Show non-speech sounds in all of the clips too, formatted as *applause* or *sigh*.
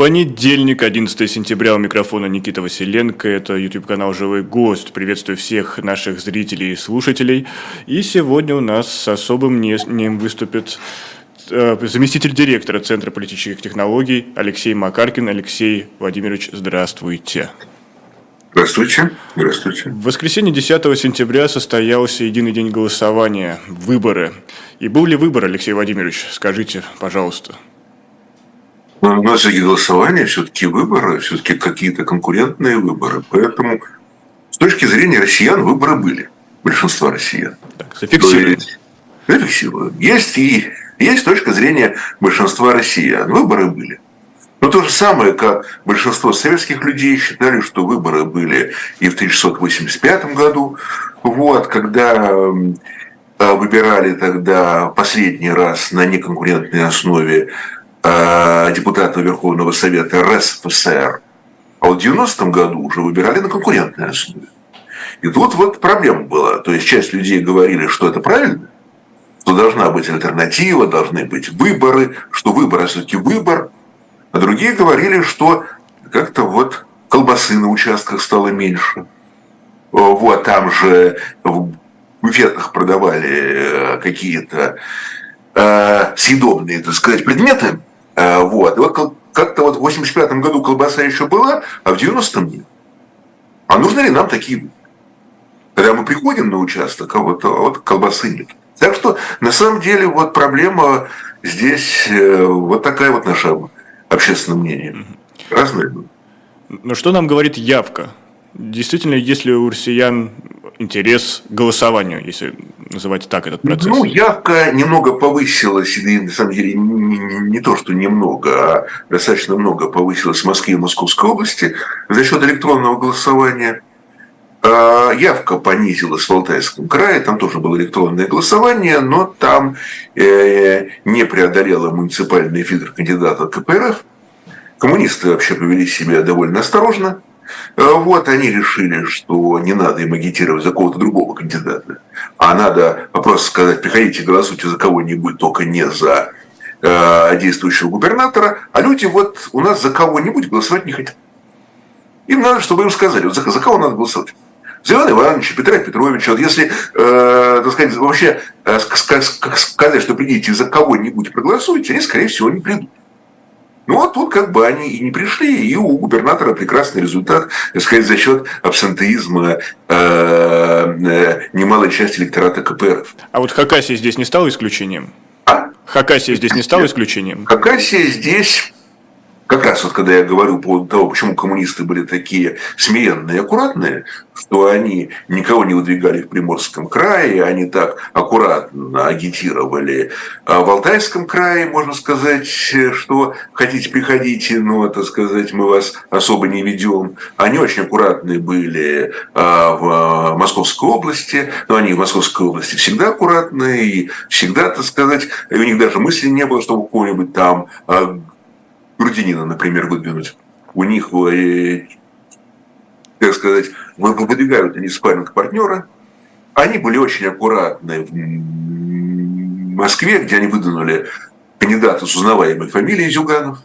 Понедельник, 11 сентября, у микрофона Никита Василенко, это YouTube-канал «Живой гость». Приветствую всех наших зрителей и слушателей. И сегодня у нас с особым мнением выступит э, заместитель директора Центра политических технологий Алексей Макаркин. Алексей Владимирович, здравствуйте. Здравствуйте. Здравствуйте. В воскресенье 10 сентября состоялся единый день голосования, выборы. И был ли выбор, Алексей Владимирович? Скажите, пожалуйста. Но у нас все-таки голосование, все-таки выборы, все-таки какие-то конкурентные выборы. Поэтому с точки зрения россиян выборы были. Большинства россиян. Так, зафиксируем. Зафиксируем. Есть и есть точка зрения большинства россиян. Выборы были. Но то же самое, как большинство советских людей считали, что выборы были и в 1685 году, вот, когда выбирали тогда последний раз на неконкурентной основе Э, депутата Верховного Совета РСФСР, а вот в 90-м году уже выбирали на конкурентной основе. И тут вот проблема была. То есть часть людей говорили, что это правильно, что должна быть альтернатива, должны быть выборы, что выбор – все-таки выбор. А другие говорили, что как-то вот колбасы на участках стало меньше. Вот там же в буфетах продавали э, какие-то э, съедобные, так сказать, предметы, вот. И вот как-то вот в 85 году колбаса еще была, а в 90-м нет. А нужны ли нам такие Когда мы приходим на участок, а вот, а вот колбасы нет. Так что, на самом деле, вот проблема здесь, э, вот такая вот наша общественное мнение. Разное. Но что нам говорит явка? Действительно, если у россиян интерес к голосованию, если называть так этот процесс? Ну, явка немного повысилась, и на самом деле не, не, не то, что немного, а достаточно много повысилась в Москве и Московской области за счет электронного голосования. А явка понизилась в Алтайском крае, там тоже было электронное голосование, но там э, не преодолела муниципальный фильтр кандидата КПРФ. Коммунисты вообще повели себя довольно осторожно, вот они решили, что не надо им агитировать за кого-то другого кандидата, а надо просто сказать, приходите, голосуйте за кого-нибудь, только не за э, действующего губернатора, а люди вот у нас за кого-нибудь голосовать не хотят. Им надо, чтобы им сказали, вот за, за кого надо голосовать. За Ивана Ивановича, Петра Петровича. Вот если, э, так сказать, вообще э, сказать, что придите за кого-нибудь проголосуйте, они, скорее всего, не придут. Ну вот тут как бы они и не пришли, и у губернатора прекрасный результат, так сказать, за счет абсентеизма э, э, немалой части электората КПРФ. А вот Хакасия здесь не стала исключением? А? Хакасия здесь не стала исключением? Хакасия здесь как раз вот когда я говорю по поводу того, почему коммунисты были такие смиренные и аккуратные, что они никого не выдвигали в Приморском крае, они так аккуратно агитировали. А в Алтайском крае, можно сказать, что хотите, приходите, но, так сказать, мы вас особо не ведем. Они очень аккуратные были а, в Московской области, но они в Московской области всегда аккуратные, и всегда, так сказать, у них даже мысли не было, чтобы какого-нибудь там а, Грудинина, например, выдвинуть. У них, э, так сказать, выдвигают они спарринг партнера. Они были очень аккуратны в Москве, где они выдвинули кандидата с узнаваемой фамилией Зюганов.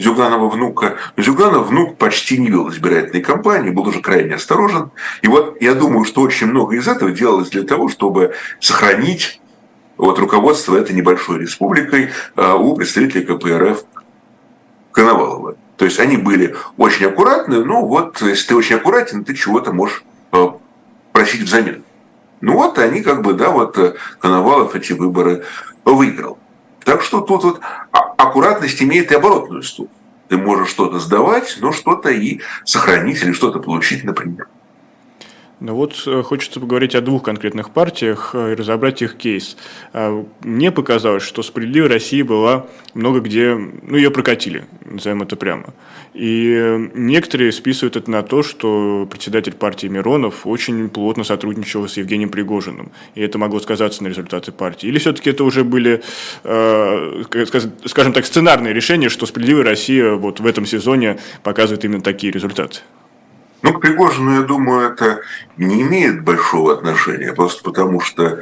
Зюганова внука. Но Зюганов внук почти не вел избирательной кампании, был уже крайне осторожен. И вот я думаю, что очень много из этого делалось для того, чтобы сохранить вот, руководство этой небольшой республикой а, у представителей КПРФ Коновалова. То есть они были очень аккуратны, но вот если ты очень аккуратен, ты чего-то можешь э, просить взамен. Ну вот они как бы, да, вот э, Коновалов эти выборы выиграл. Так что тут вот а, аккуратность имеет и оборотную сторону. Ты можешь что-то сдавать, но что-то и сохранить или что-то получить, например. Ну вот э, хочется поговорить о двух конкретных партиях э, и разобрать их кейс. А, мне показалось, что «Справедливая Россия» была много где, ну, ее прокатили, назовем это прямо. И э, некоторые списывают это на то, что председатель партии Миронов очень плотно сотрудничал с Евгением Пригожиным, и это могло сказаться на результаты партии. Или все-таки это уже были, скажем так, сценарные решения, что «Справедливая Россия» вот в этом сезоне показывает именно такие результаты? Ну, к Пригожину, я думаю, это не имеет большого отношения, просто потому что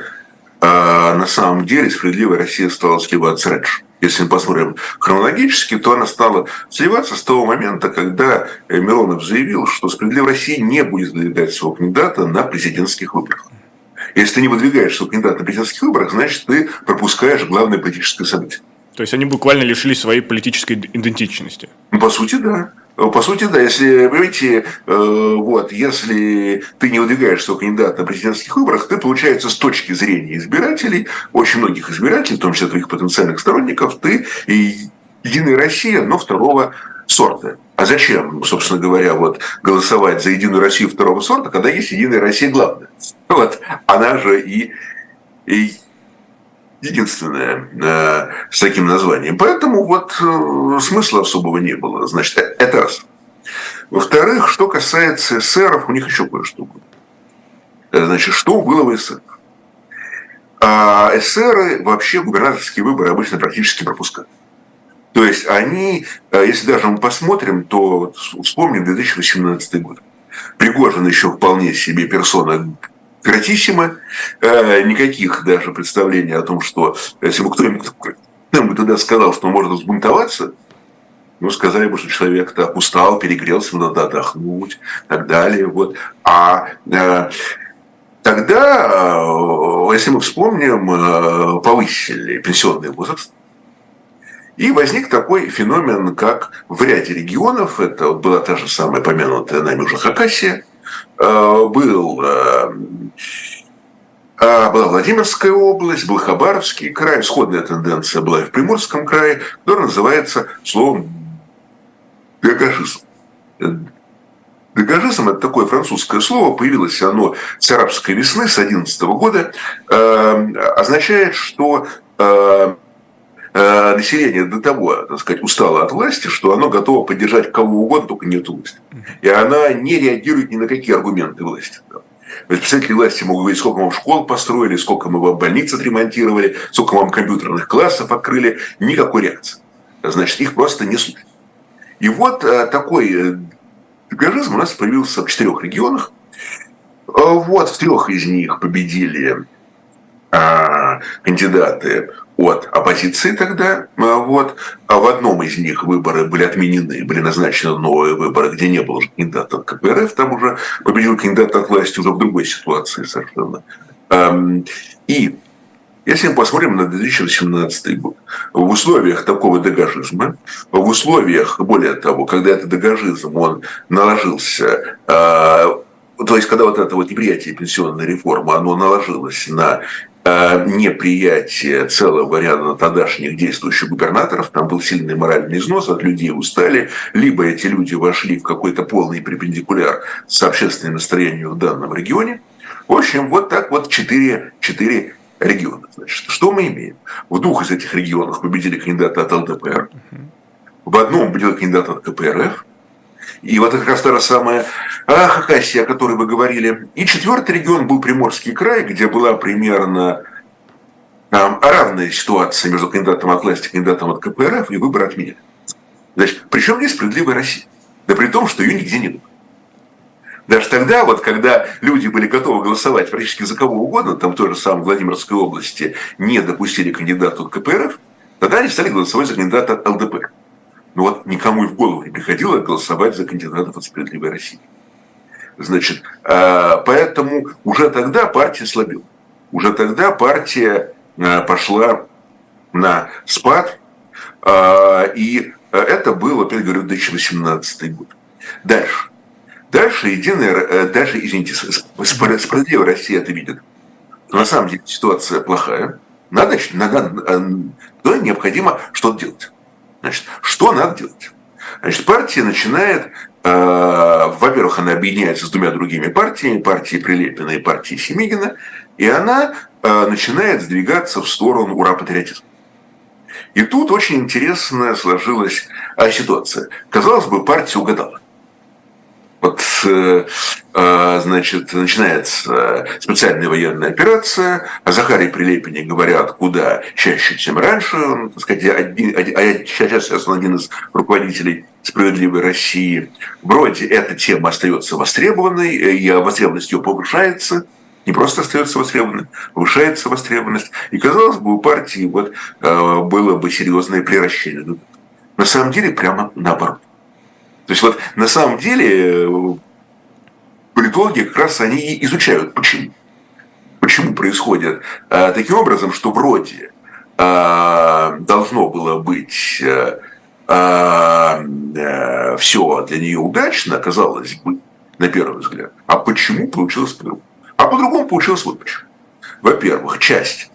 а, на самом деле справедливая Россия стала сливаться раньше. если мы посмотрим хронологически, то она стала сливаться с того момента, когда Миронов заявил, что «Справедливая Россия» не будет выдвигать своего кандидата на президентских выборах. Если ты не выдвигаешь своего кандидата на президентских выборах, значит, ты пропускаешь главное политическое событие. То есть они буквально лишились своей политической идентичности. Ну, по сути, да. По сути, да, если, понимаете, э, вот, если ты не выдвигаешь своего кандидата на президентских выборах, ты, получается, с точки зрения избирателей, очень многих избирателей, в том числе твоих потенциальных сторонников, ты и Единая Россия, но второго сорта. А зачем, собственно говоря, вот голосовать за Единую Россию второго сорта, когда есть Единая Россия главная? Вот, она же и, и единственная э, с таким названием. Поэтому вот э, смысла особого не было. Значит, это раз. Во-вторых, что касается эсеров, у них еще кое-что было. Э, значит, что было в эсерах? А эсеры вообще губернаторские выборы обычно практически пропускают. То есть они, э, если даже мы посмотрим, то вспомним 2018 год. Пригожин еще вполне себе персона гратиссимо, э, никаких даже представлений о том, что если бы кто-нибудь бы тогда сказал, что можно взбунтоваться, ну, сказали бы, что человек так устал, перегрелся, надо отдохнуть, и так далее. Вот. А э, тогда, э, если мы вспомним, э, повысили пенсионный возраст, и возник такой феномен, как в ряде регионов, это была та же самая помянутая нами уже Хакасия, Э, был э, а, была Владимирская область, был Хабаровский край, сходная тенденция была и в Приморском крае, которая называется словом дегажизм. Дегажизм – это такое французское слово, появилось оно с арабской весны, с 11 года, э, означает, что Э, население до того, так сказать, устало от власти, что оно готово поддержать кого угодно, только нет власти. И она не реагирует ни на какие аргументы власти. Представители власти могут говорить, сколько вам школ построили, сколько мы вам больниц отремонтировали, сколько вам компьютерных классов открыли. Никакой реакции. Значит, их просто не слушают. И вот э, такой дегажизм у нас появился в четырех регионах. Вот в трех из них победили кандидаты от оппозиции тогда. А, вот. А в одном из них выборы были отменены, были назначены новые выборы, где не было кандидата от КПРФ, там уже победил кандидат от власти уже в другой ситуации совершенно. И если мы посмотрим на 2018 год, в условиях такого дегажизма, в условиях, более того, когда этот дегажизм, он наложился а, то есть, когда вот это вот неприятие пенсионной реформы, оно наложилось на неприятие целого ряда тогдашних действующих губернаторов, там был сильный моральный износ, от людей устали, либо эти люди вошли в какой-то полный перпендикуляр с общественным настроением в данном регионе. В общем, вот так вот четыре, четыре региона. Значит, что мы имеем? В двух из этих регионов победили кандидаты от ЛДПР, в одном победил кандидат от КПРФ, и вот это как раз та самая Хакасия, о которой вы говорили. И четвертый регион был Приморский край, где была примерно а, равная ситуация между кандидатом от власти и кандидатом от КПРФ, и выбор отменили. Значит, причем здесь справедливая Россия? Да при том, что ее нигде не было. Даже тогда, вот, когда люди были готовы голосовать практически за кого угодно, там в той же самой Владимирской области не допустили кандидата от КПРФ, тогда они стали голосовать за кандидата от ЛДП. Но вот никому и в голову не приходило голосовать за кандидатов от «Справедливой России». Значит, а, поэтому уже тогда партия слабила. Уже тогда партия а, пошла на спад, а, и это был, опять говорю, 2018 год. Дальше. Дальше единая, э, дальше, извините, справедливая Россия это видит. Но на самом деле ситуация плохая. Надо, надо, надо необходимо что-то делать. Значит, что надо делать? Значит, партия начинает, э, во-первых, она объединяется с двумя другими партиями, партией Прилепина и партией Семигина, и она э, начинает сдвигаться в сторону ура-патриотизма. И тут очень интересная сложилась э, ситуация. Казалось бы, партия угадала. Вот, э, э, значит, начинается специальная военная операция, о Захаре Прилепине говорят куда чаще, чем раньше. Он, так сказать, один, один, а сейчас он один из руководителей «Справедливой России». Вроде эта тема остается востребованной, и востребованность ее повышается. не просто остается востребованным, повышается востребованность. И, казалось бы, у партии вот, э, было бы серьезное превращение. На самом деле, прямо наоборот. То есть вот на самом деле э, политологи как раз они и изучают, почему. Почему происходит э, таким образом, что вроде э, должно было быть все для нее удачно, казалось бы, на первый взгляд. А почему получилось по-другому? А по-другому получилось вот почему. Во-первых, часть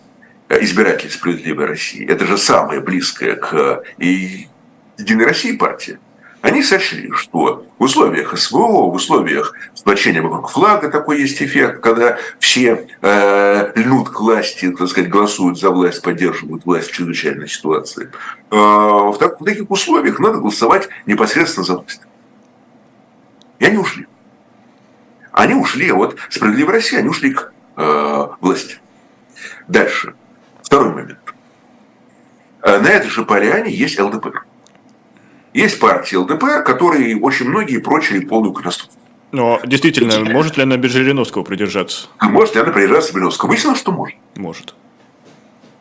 избирателей справедливой России, это же самая близкая к Единой России партия, они сочли, что в условиях СВО, в условиях сплочения вокруг флага такой есть эффект, когда все э, льнут к власти, так сказать, голосуют за власть, поддерживают власть в чрезвычайной ситуации. Э, в, так, в таких условиях надо голосовать непосредственно за власть. И они ушли. Они ушли, а вот справедливая Россия, они ушли к э, власти. Дальше. Второй момент. Э, на этой же поляне есть ЛДПР. Есть партия ЛДПР, которые очень многие прочили полную катастрофу. Но действительно, может ли она без Жириновского придержаться? Может ли она придержаться Жириновского? Выяснилось, что может. Может.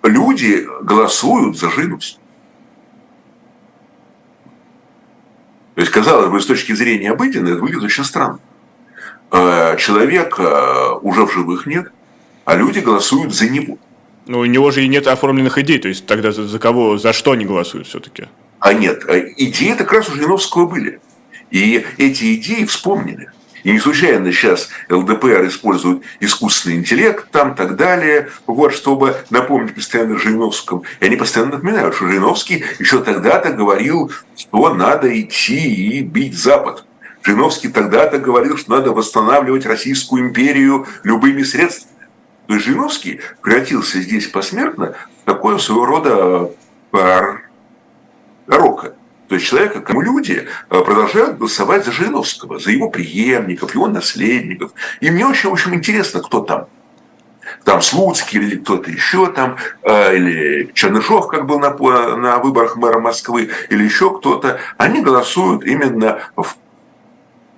Люди голосуют за Жириновского. То есть, казалось бы, с точки зрения обыденной, это выглядит очень странно. Э, человека уже в живых нет, а люди голосуют за него. Ну, у него же и нет оформленных идей, то есть тогда за кого, за что они голосуют все-таки? А нет, а идеи как раз у Жириновского были. И эти идеи вспомнили. И не случайно сейчас ЛДПР использует искусственный интеллект, там так далее, вот, чтобы напомнить постоянно Жириновскому. И они постоянно напоминают, что Жириновский еще тогда-то говорил, что надо идти и бить Запад. Жириновский тогда-то говорил, что надо восстанавливать Российскую империю любыми средствами. То есть Жириновский превратился здесь посмертно в такое своего рода рока. То есть человека, кому люди э, продолжают голосовать за Жириновского, за его преемников, его наследников. И мне очень, очень интересно, кто там. Там Слуцкий или кто-то еще там, э, или Чернышов, как был на, на выборах мэра Москвы, или еще кто-то. Они голосуют именно в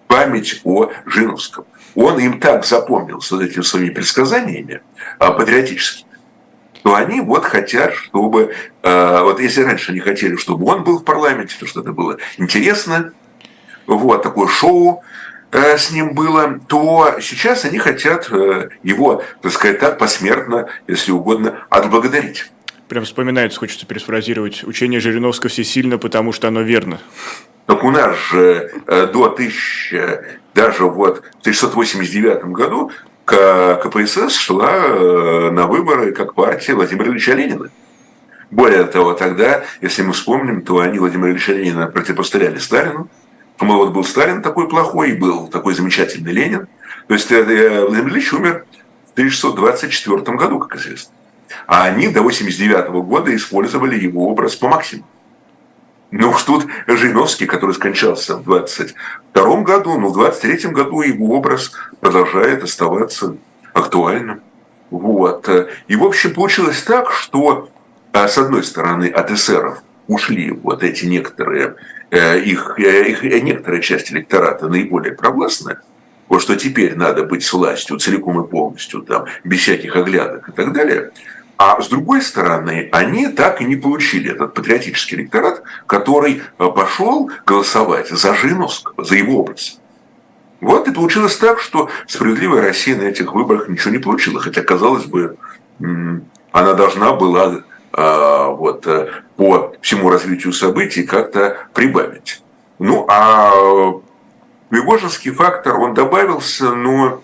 память о Жиновском. Он им так запомнился вот этими своими предсказаниями а, патриотическими, то они вот хотят, чтобы... Э, вот если раньше они хотели, чтобы он был в парламенте, то что это было интересно, вот такое шоу э, с ним было, то сейчас они хотят э, его, так сказать так, посмертно, если угодно, отблагодарить. Прям вспоминается, хочется пересфразировать, учение Жириновского всесильно, потому что оно верно. Так у нас же до 1000, даже вот в 1689 году КПСС шла э, на выборы как партия Владимира Ильича Ленина. Более того, тогда, если мы вспомним, то они Владимира Ильича Ленина противопоставляли Сталину. Мол, вот был Сталин такой плохой, был такой замечательный Ленин. То есть э, Владимир Ильич умер в 1624 году, как известно. А они до 89 года использовали его образ по максимуму. Ну уж тут Жириновский, который скончался в 22 году, но в 23 году его образ продолжает оставаться актуальным. Вот. И, в общем, получилось так, что, а, с одной стороны, от эсеров ушли вот эти некоторые, э, их, э, их э, некоторая часть электората наиболее провластная, вот что теперь надо быть с властью целиком и полностью, там, без всяких оглядок и так далее – а с другой стороны, они так и не получили этот патриотический электорат, который э, пошел голосовать за Жириновского, за его образ. Вот и получилось так, что справедливая Россия на этих выборах ничего не получила, хотя, казалось бы, она должна была э, вот, э, по всему развитию событий как-то прибавить. Ну, а Пригожинский фактор, он добавился, но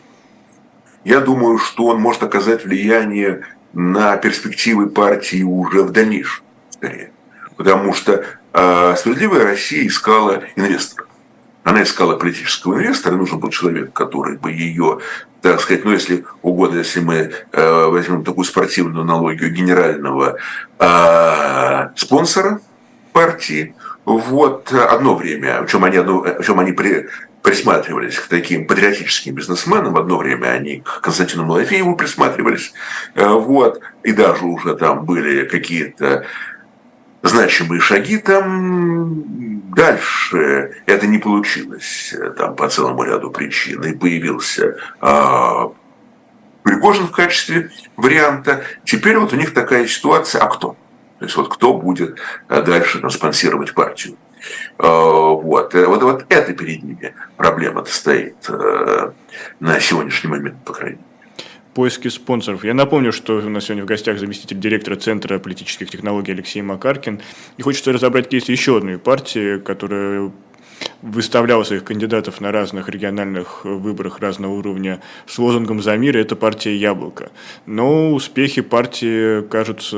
я думаю, что он может оказать влияние на перспективы партии уже в дальнейшем, скорее. Потому что э, «Справедливая Россия» искала инвестора. Она искала политического инвестора, нужен был человек, который бы ее, так сказать, ну, если угодно, если мы э, возьмем такую спортивную аналогию генерального э, спонсора партии, вот одно время, в чем они, в чем они при, присматривались к таким патриотическим бизнесменам. Одно время они к Константину Малафееву присматривались. Э, вот. И даже уже там были какие-то значимые шаги там дальше это не получилось там по целому ряду причин и появился а, Пригожин в качестве варианта. Теперь вот у них такая ситуация, а кто? То есть вот кто будет э, дальше там, спонсировать партию. Э, вот. Э, вот, вот это перед ними проблема-то стоит на сегодняшний момент, по крайней мере поиски спонсоров. Я напомню, что у нас сегодня в гостях заместитель директора Центра политических технологий Алексей Макаркин. И хочется разобрать кейс еще одной партии, которая выставляла своих кандидатов на разных региональных выборах разного уровня с лозунгом «За мир» – это партия «Яблоко». Но успехи партии кажутся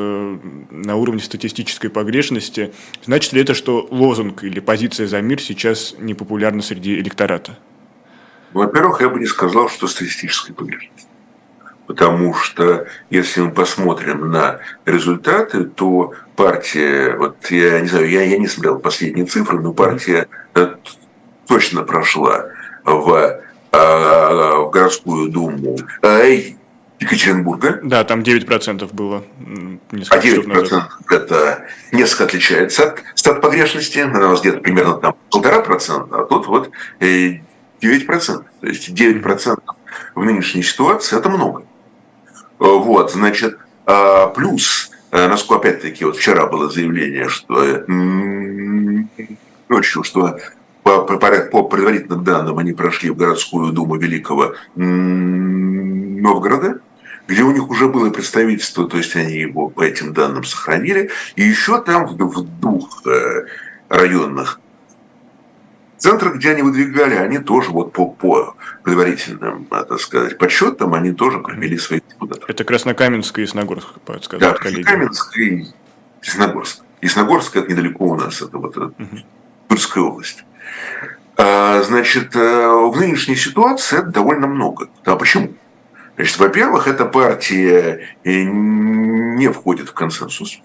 на уровне статистической погрешности. Значит ли это, что лозунг или позиция «За мир» сейчас не популярна среди электората? Во-первых, я бы не сказал, что статистическая погрешность. Потому что если мы посмотрим на результаты, то партия, вот я не знаю, я, я не смотрел последние цифры, но партия точно прошла в, а, в городскую думу Екатеринбурга. Да, там 9% было. А 9% это несколько отличается от стат погрешности. У нас где-то примерно там полтора процента, а тут вот 9%. То есть 9% в нынешней ситуации это много. Вот, значит, а, плюс, э, насколько опять-таки, вот вчера было заявление, что ночью, что по, по, по предварительным данным они прошли в городскую думу Великого Новгорода, где у них уже было представительство, то есть они его по этим данным сохранили, и еще там в, в двух э, районных центрах, где они выдвигали, они тоже вот по, по предварительным, так сказать, подсчетам, они тоже провели свои депутатов. Это Краснокаменск и Ясногорск, подсказывают да, коллеги. Краснокаменск и Ясногорск. Ясногорск это недалеко у нас, это вот угу. Тульская область. А, значит, э, в нынешней ситуации это довольно много. А почему? Значит, во-первых, эта партия э, не входит в консенсус.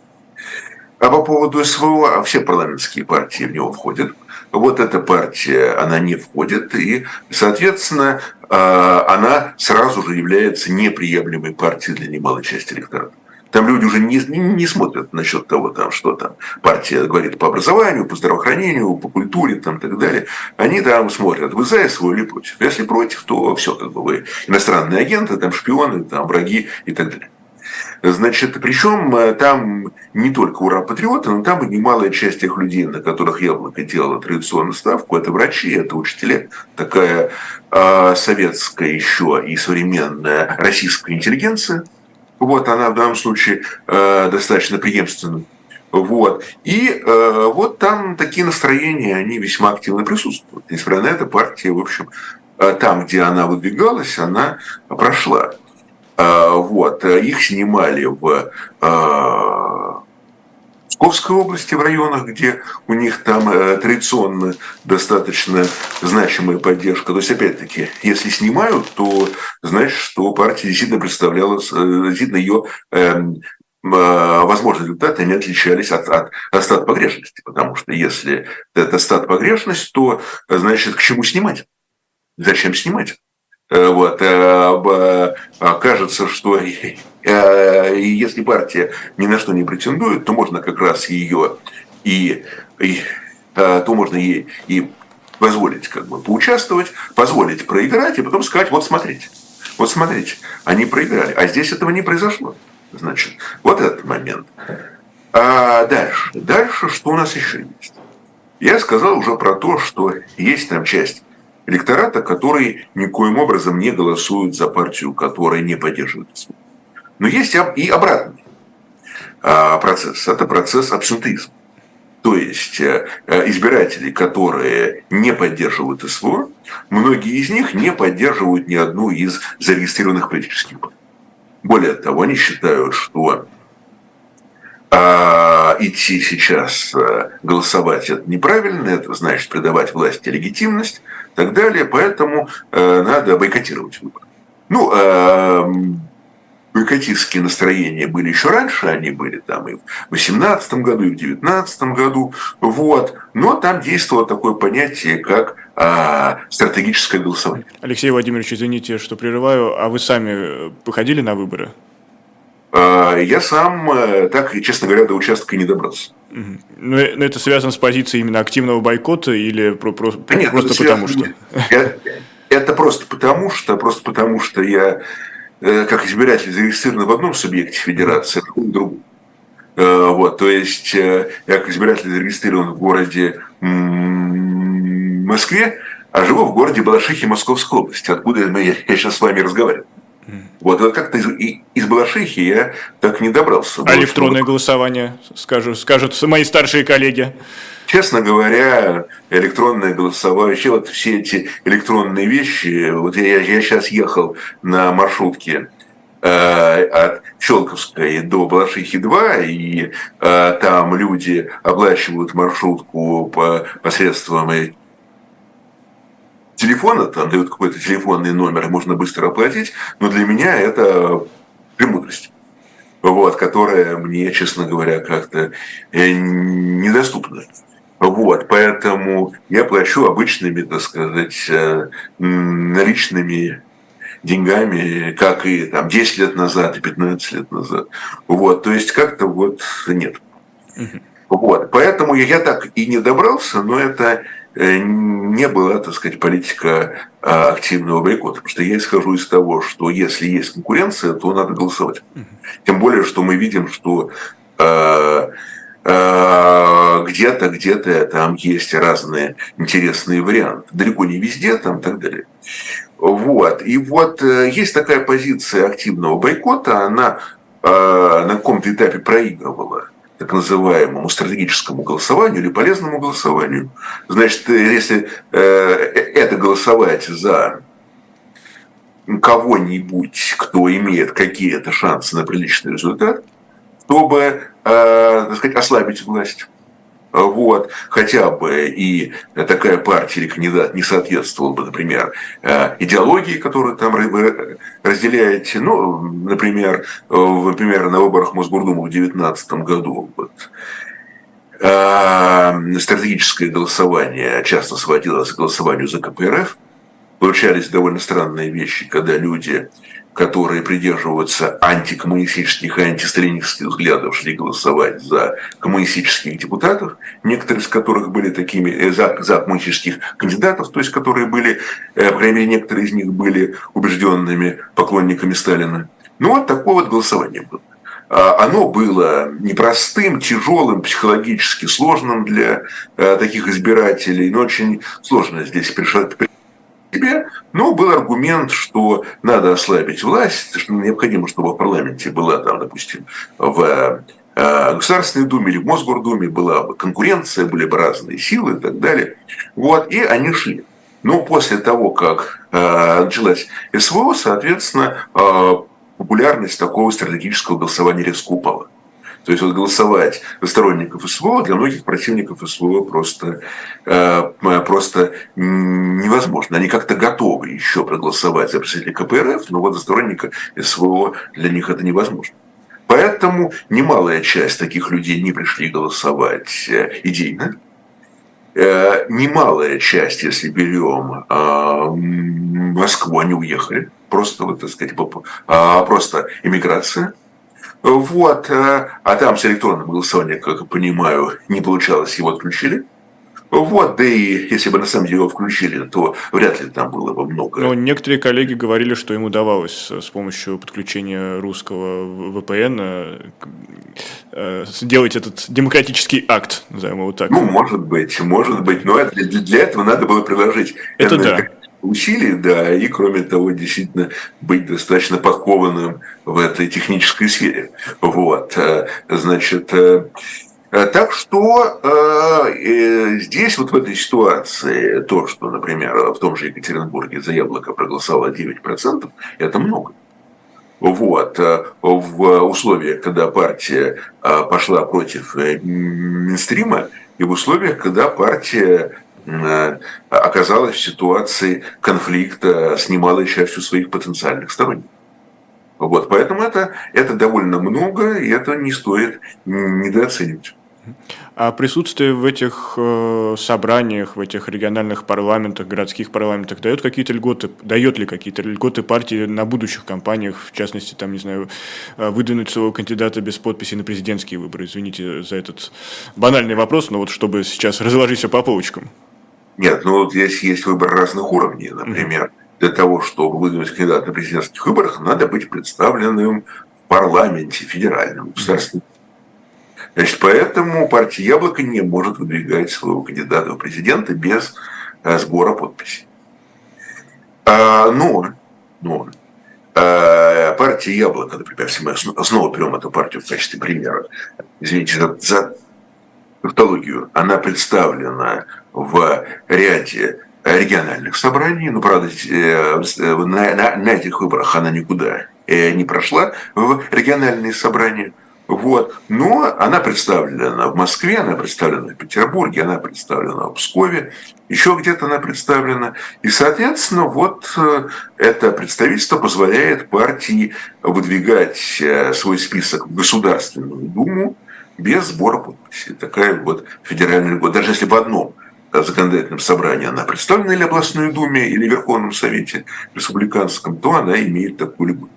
А по поводу СВО, все парламентские партии в него входят. Вот эта партия, она не входит, и, соответственно, а, она сразу же является неприемлемой партией для немалой части электората. Там люди уже не, не, не смотрят насчет того, там, что там партия говорит по образованию, по здравоохранению, по культуре там, и так далее. Они там смотрят, вы за СВО или против. Если против, то все, как бы вы иностранные агенты, там шпионы, там враги и так далее. Значит, причем э, там не только ура-патриоты, но там и немалая часть тех людей, на которых Яблоко делало традиционную ставку, это врачи, это учителя, такая э, советская еще и современная российская интеллигенция. Вот она в данном случае э, достаточно преемственна. Вот. И э, вот там такие настроения, они весьма активно присутствуют. Несмотря на это, партия, в общем, э, там, где она выдвигалась, она прошла. А, вот, э, их снимали в а, Псковской области, в районах, где у них там э, традиционно достаточно значимая поддержка. То есть, опять-таки, если снимают, то значит, что партия действительно представляла, э, действительно ее эм, возможные результаты не отличались от, от, от стат погрешности. Потому что если это стат погрешность, то значит, к чему снимать? Зачем снимать? Э, вот, э, кажется, что *laughs* э, если партия ни на что не претендует, то можно как раз ее и, и то можно ей и позволить как бы поучаствовать, позволить проиграть и потом сказать, вот смотрите, вот смотрите, они проиграли, а здесь этого не произошло. Значит, вот этот момент. А дальше, дальше что у нас еще есть? Я сказал уже про то, что есть там часть электората, который никоим образом не голосует за партию, которая не поддерживает СВО. Но есть и обратный а, процесс. Это процесс абсентизма. То есть э, избиратели, которые не поддерживают СВО, многие из них не поддерживают ни одну из зарегистрированных политических партий. Более того, они считают, что а идти сейчас э, голосовать это неправильно, это значит придавать власти легитимность и так далее, поэтому э, надо бойкотировать выборы. Ну, э, бойкотистские настроения были еще раньше, они были там и в 2018 году, и в 2019 году, вот, но там действовало такое понятие, как а, стратегическое голосование. Алексей Владимирович, извините, что прерываю, а вы сами походили на выборы? А, я сам, э, так, честно говоря, до участка не добрался. Но это связано с позицией именно активного бойкота или про, про, да нет, просто потому что? *laughs* Это просто потому что, просто потому что я как избиратель зарегистрирован в одном субъекте федерации, а в другом. Вот, то есть я как избиратель зарегистрирован в городе Москве, а живу в городе Балашихе Московской области, откуда я сейчас с вами разговариваю. Вот, вот как-то из, из Балашихи я так не добрался. А электронное что... голосование, скажут, скажут мои старшие коллеги. Честно говоря, электронное голосование, вообще вот все эти электронные вещи, вот я, я сейчас ехал на маршрутке э, от Щелковской до Балашихи-2, и э, там люди оплачивают маршрутку по посредством телефона, там дают какой-то телефонный номер, можно быстро оплатить, но для меня это премудрость вот, которая мне, честно говоря, как-то э, недоступна. Вот, поэтому я плачу обычными, так сказать, э, наличными деньгами, как и там 10 лет назад и 15 лет назад. Вот, то есть как-то вот нет. Вот, поэтому я, так и не добрался, но это не была, так сказать, политика а, активного бойкота. Потому что я исхожу из того, что если есть конкуренция, то надо голосовать. Тем более, что мы видим, что а, а, где-то, где-то там есть разные интересные варианты. Далеко не везде там и так далее. Вот. И вот э, есть такая позиция активного бойкота, она на каком-то этапе проигрывала так называемому стратегическому голосованию или полезному голосованию. Значит, если э, это голосовать за кого-нибудь, кто имеет какие-то шансы на приличный результат, чтобы, э, так сказать, ослабить власть вот, хотя бы и такая партия или кандидат не соответствовал бы, например, э, идеологии, которую там вы разделяете, ну, например, например, на выборах Мосгордумы в 2019 году вот, э, стратегическое голосование часто сводилось к голосованию за КПРФ, получались довольно странные вещи, когда люди которые придерживаются антикоммунистических и антисталинистских взглядов, шли голосовать за коммунистических депутатов, некоторые из которых были такими, э, за, за коммунистических кандидатов, то есть которые были, э, по крайней мере, некоторые из них были убежденными поклонниками Сталина. Ну вот такое вот голосование было. А, оно было непростым, тяжелым, психологически сложным для э, таких избирателей, но очень сложно здесь себе, но был аргумент, что надо ослабить власть, что необходимо, чтобы в парламенте была там, допустим, в э, Государственной Думе или в Мосгордуме была бы конкуренция, были бы разные силы и так далее. Вот, и они шли. Но после того, как э, началась СВО, соответственно, э, популярность такого стратегического голосования резко упала. То есть вот голосовать за сторонников СВО для многих противников СВО просто, э, просто невозможно. Они как-то готовы еще проголосовать за представителей КПРФ, но вот за сторонника СВО для них это невозможно. Поэтому немалая часть таких людей не пришли голосовать э, идейно. Э, немалая часть, если берем Москву, они уехали. Просто, вот, так сказать, просто иммиграция – вот. Э, а там с электронным голосованием, как я понимаю, не получалось, его отключили. Вот, да и если бы на самом деле его включили, то вряд ли там было бы много. Но некоторые коллеги говорили, что им удавалось с помощью подключения русского VPN э, сделать этот демократический акт, назовем его так. Ну, может быть, может быть, но это, для этого надо было приложить. Это да усилий, да, и кроме того, действительно быть достаточно подкованным в этой технической сфере. Вот, э, значит, э, э, так что э, здесь вот в этой ситуации то, что, например, в том же Екатеринбурге за яблоко проголосовало 9%, это много. Вот. В условиях, когда партия пошла против Минстрима, и в условиях, когда партия оказалась в ситуации конфликта с немалой частью своих потенциальных сторонников. Вот, поэтому это, это довольно много, и это не стоит недооценивать. А присутствие в этих э, собраниях, в этих региональных парламентах, городских парламентах дает какие-то льготы, дает ли какие-то льготы партии на будущих кампаниях, в частности, там, не знаю, э, выдвинуть своего кандидата без подписи на президентские выборы? Извините за этот банальный вопрос, но вот чтобы сейчас разложить все по полочкам. Нет, ну вот здесь есть выбор разных уровней. Например, для того, чтобы выдвинуть кандидата на президентских выборах, надо быть представленным в парламенте федеральном, государственном. Значит, поэтому партия «Яблоко» не может выдвигать своего кандидата в президенты без э, сбора подписей. А, но, но а, партия «Яблоко», например, если мы снова берем эту партию в качестве примера, извините за, за тавтологию, она представлена в ряде региональных собраний, но, правда, э, на, на, на этих выборах она никуда э, не прошла в региональные собрания. Вот. Но она представлена в Москве, она представлена в Петербурге, она представлена в Пскове, еще где-то она представлена. И, соответственно, вот э, это представительство позволяет партии выдвигать свой список в Государственную Думу без сбора подписей. Такая вот федеральная... Даже если в одном законодательном собрании она представлена или областной думе, или Верховном Совете республиканском, то она имеет такую льготу.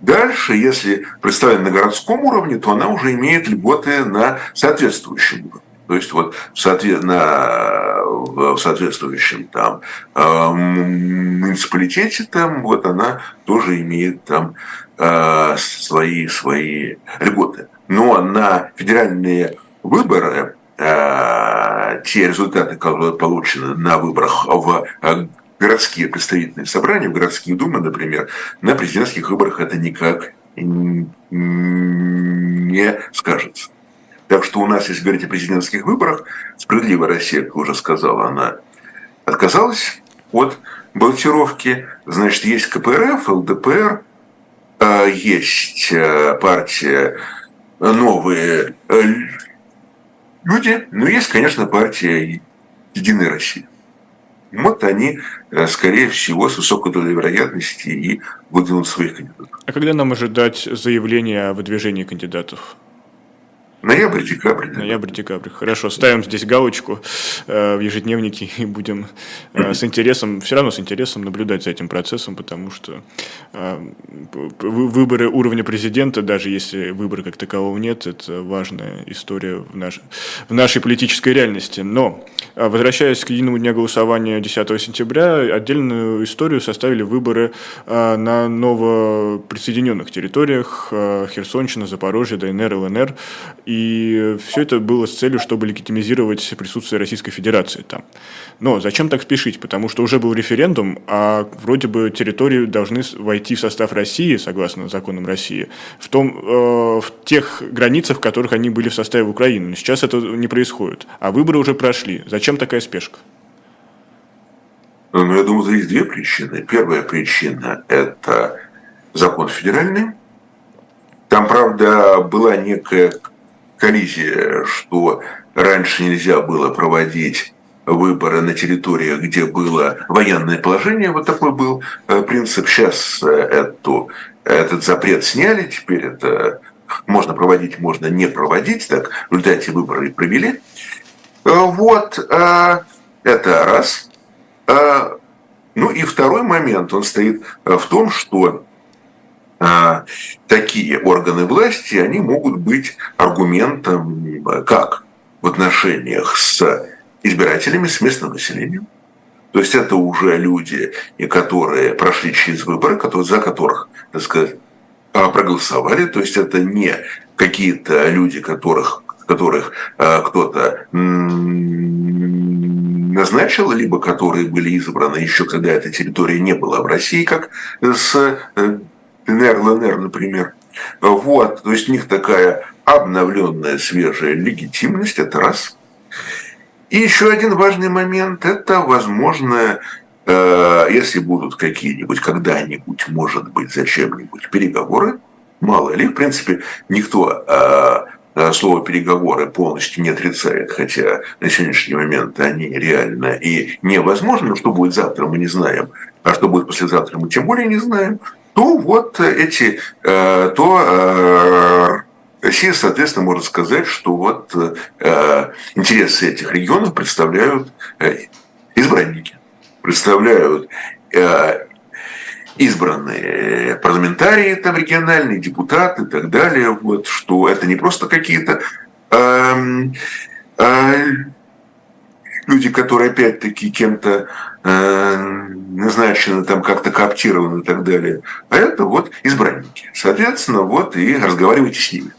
Дальше, если представлена на городском уровне, то она уже имеет льготы на соответствующем уровне. То есть вот соответ, на, в соответствующем там э, муниципалитете там вот она тоже имеет там э, свои свои льготы. Но на федеральные выборы Э, те результаты, которые получены на выборах в э, городские представительные собрания, в городские думы, например, на президентских выборах это никак не скажется. Так что у нас, если говорить о президентских выборах, справедливая Россия, как уже сказала, она отказалась от баллотировки. Значит, есть КПРФ, ЛДПР, э, есть партия новые люди, но есть, конечно, партия «Единая Россия». Вот они, э, скорее всего, с высокой долей вероятности и выдвинут своих кандидатов. А когда нам ожидать заявления о выдвижении кандидатов? Ноябрь-декабрь. Ноябрь-декабрь. Хорошо, ставим здесь галочку э, в ежедневнике и будем э, с интересом, все равно с интересом наблюдать за этим процессом, потому что э, выборы уровня президента, даже если выбора как такового нет, это важная история в, наш, в нашей политической реальности. Но, э, возвращаясь к единому дню голосования 10 сентября, отдельную историю составили выборы э, на новоприсоединенных территориях э, Херсонщина, Запорожье, ДНР, ЛНР. И все это было с целью, чтобы легитимизировать присутствие Российской Федерации там. Но зачем так спешить? Потому что уже был референдум, а вроде бы территории должны войти в состав России, согласно законам России, в, том, э, в тех границах, в которых они были в составе Украины. Но сейчас это не происходит. А выборы уже прошли. Зачем такая спешка? Ну, я думаю, здесь две причины. Первая причина – это закон федеральный. Там, правда, была некая коллизия, что раньше нельзя было проводить выборы на территориях, где было военное положение, вот такой был э, принцип. Сейчас э, эту, этот запрет сняли, теперь это можно проводить, можно не проводить, так в результате выборы провели. Э, вот, это раз. Ну и второй момент, он стоит в том, что такие органы власти, они могут быть аргументом как в отношениях с избирателями, с местным населением. То есть это уже люди, которые прошли через выборы, которые, за которых, так сказать, а, проголосовали. То есть это не какие-то люди, которых, которых а, кто-то назначил, либо которые были избраны еще когда эта территория не была в России, как с э, ДНР, ЛНР, например. Вот, то есть у них такая обновленная, свежая легитимность, это раз. И еще один важный момент – это возможно, э, если будут какие-нибудь, когда-нибудь, может быть, зачем-нибудь переговоры, мало ли, в принципе, никто э, э, слово переговоры полностью не отрицает, хотя на сегодняшний момент они реально и невозможны. Что будет завтра, мы не знаем. А что будет послезавтра, мы тем более не знаем то вот эти, э, то э, Россия, соответственно, может сказать, что вот э, интересы этих регионов представляют избранники, представляют избранные парламентарии, там региональные депутаты и так далее, вот, что это не просто какие-то э, э, люди, которые опять-таки кем-то назначены, там как-то кооптированы и так далее. А это вот избранники. Соответственно, вот и разговаривайте с ними.